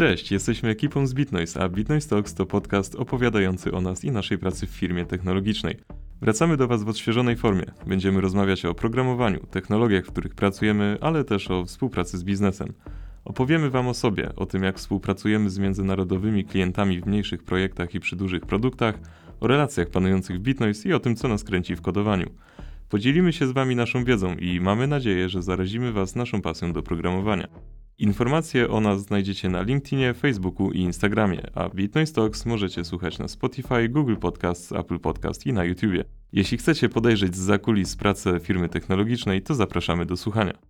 Cześć, jesteśmy ekipą z BitNoise, a BitNoise Talks to podcast opowiadający o nas i naszej pracy w firmie technologicznej. Wracamy do Was w odświeżonej formie. Będziemy rozmawiać o programowaniu, technologiach, w których pracujemy, ale też o współpracy z biznesem. Opowiemy Wam o sobie, o tym jak współpracujemy z międzynarodowymi klientami w mniejszych projektach i przy dużych produktach, o relacjach panujących w BitNoise i o tym, co nas kręci w kodowaniu. Podzielimy się z Wami naszą wiedzą i mamy nadzieję, że zarazimy Was naszą pasją do programowania. Informacje o nas znajdziecie na LinkedInie, Facebooku i Instagramie, a BitNoise Talks możecie słuchać na Spotify, Google Podcasts, Apple Podcast i na YouTubie. Jeśli chcecie podejrzeć z zakulis pracę firmy technologicznej, to zapraszamy do słuchania.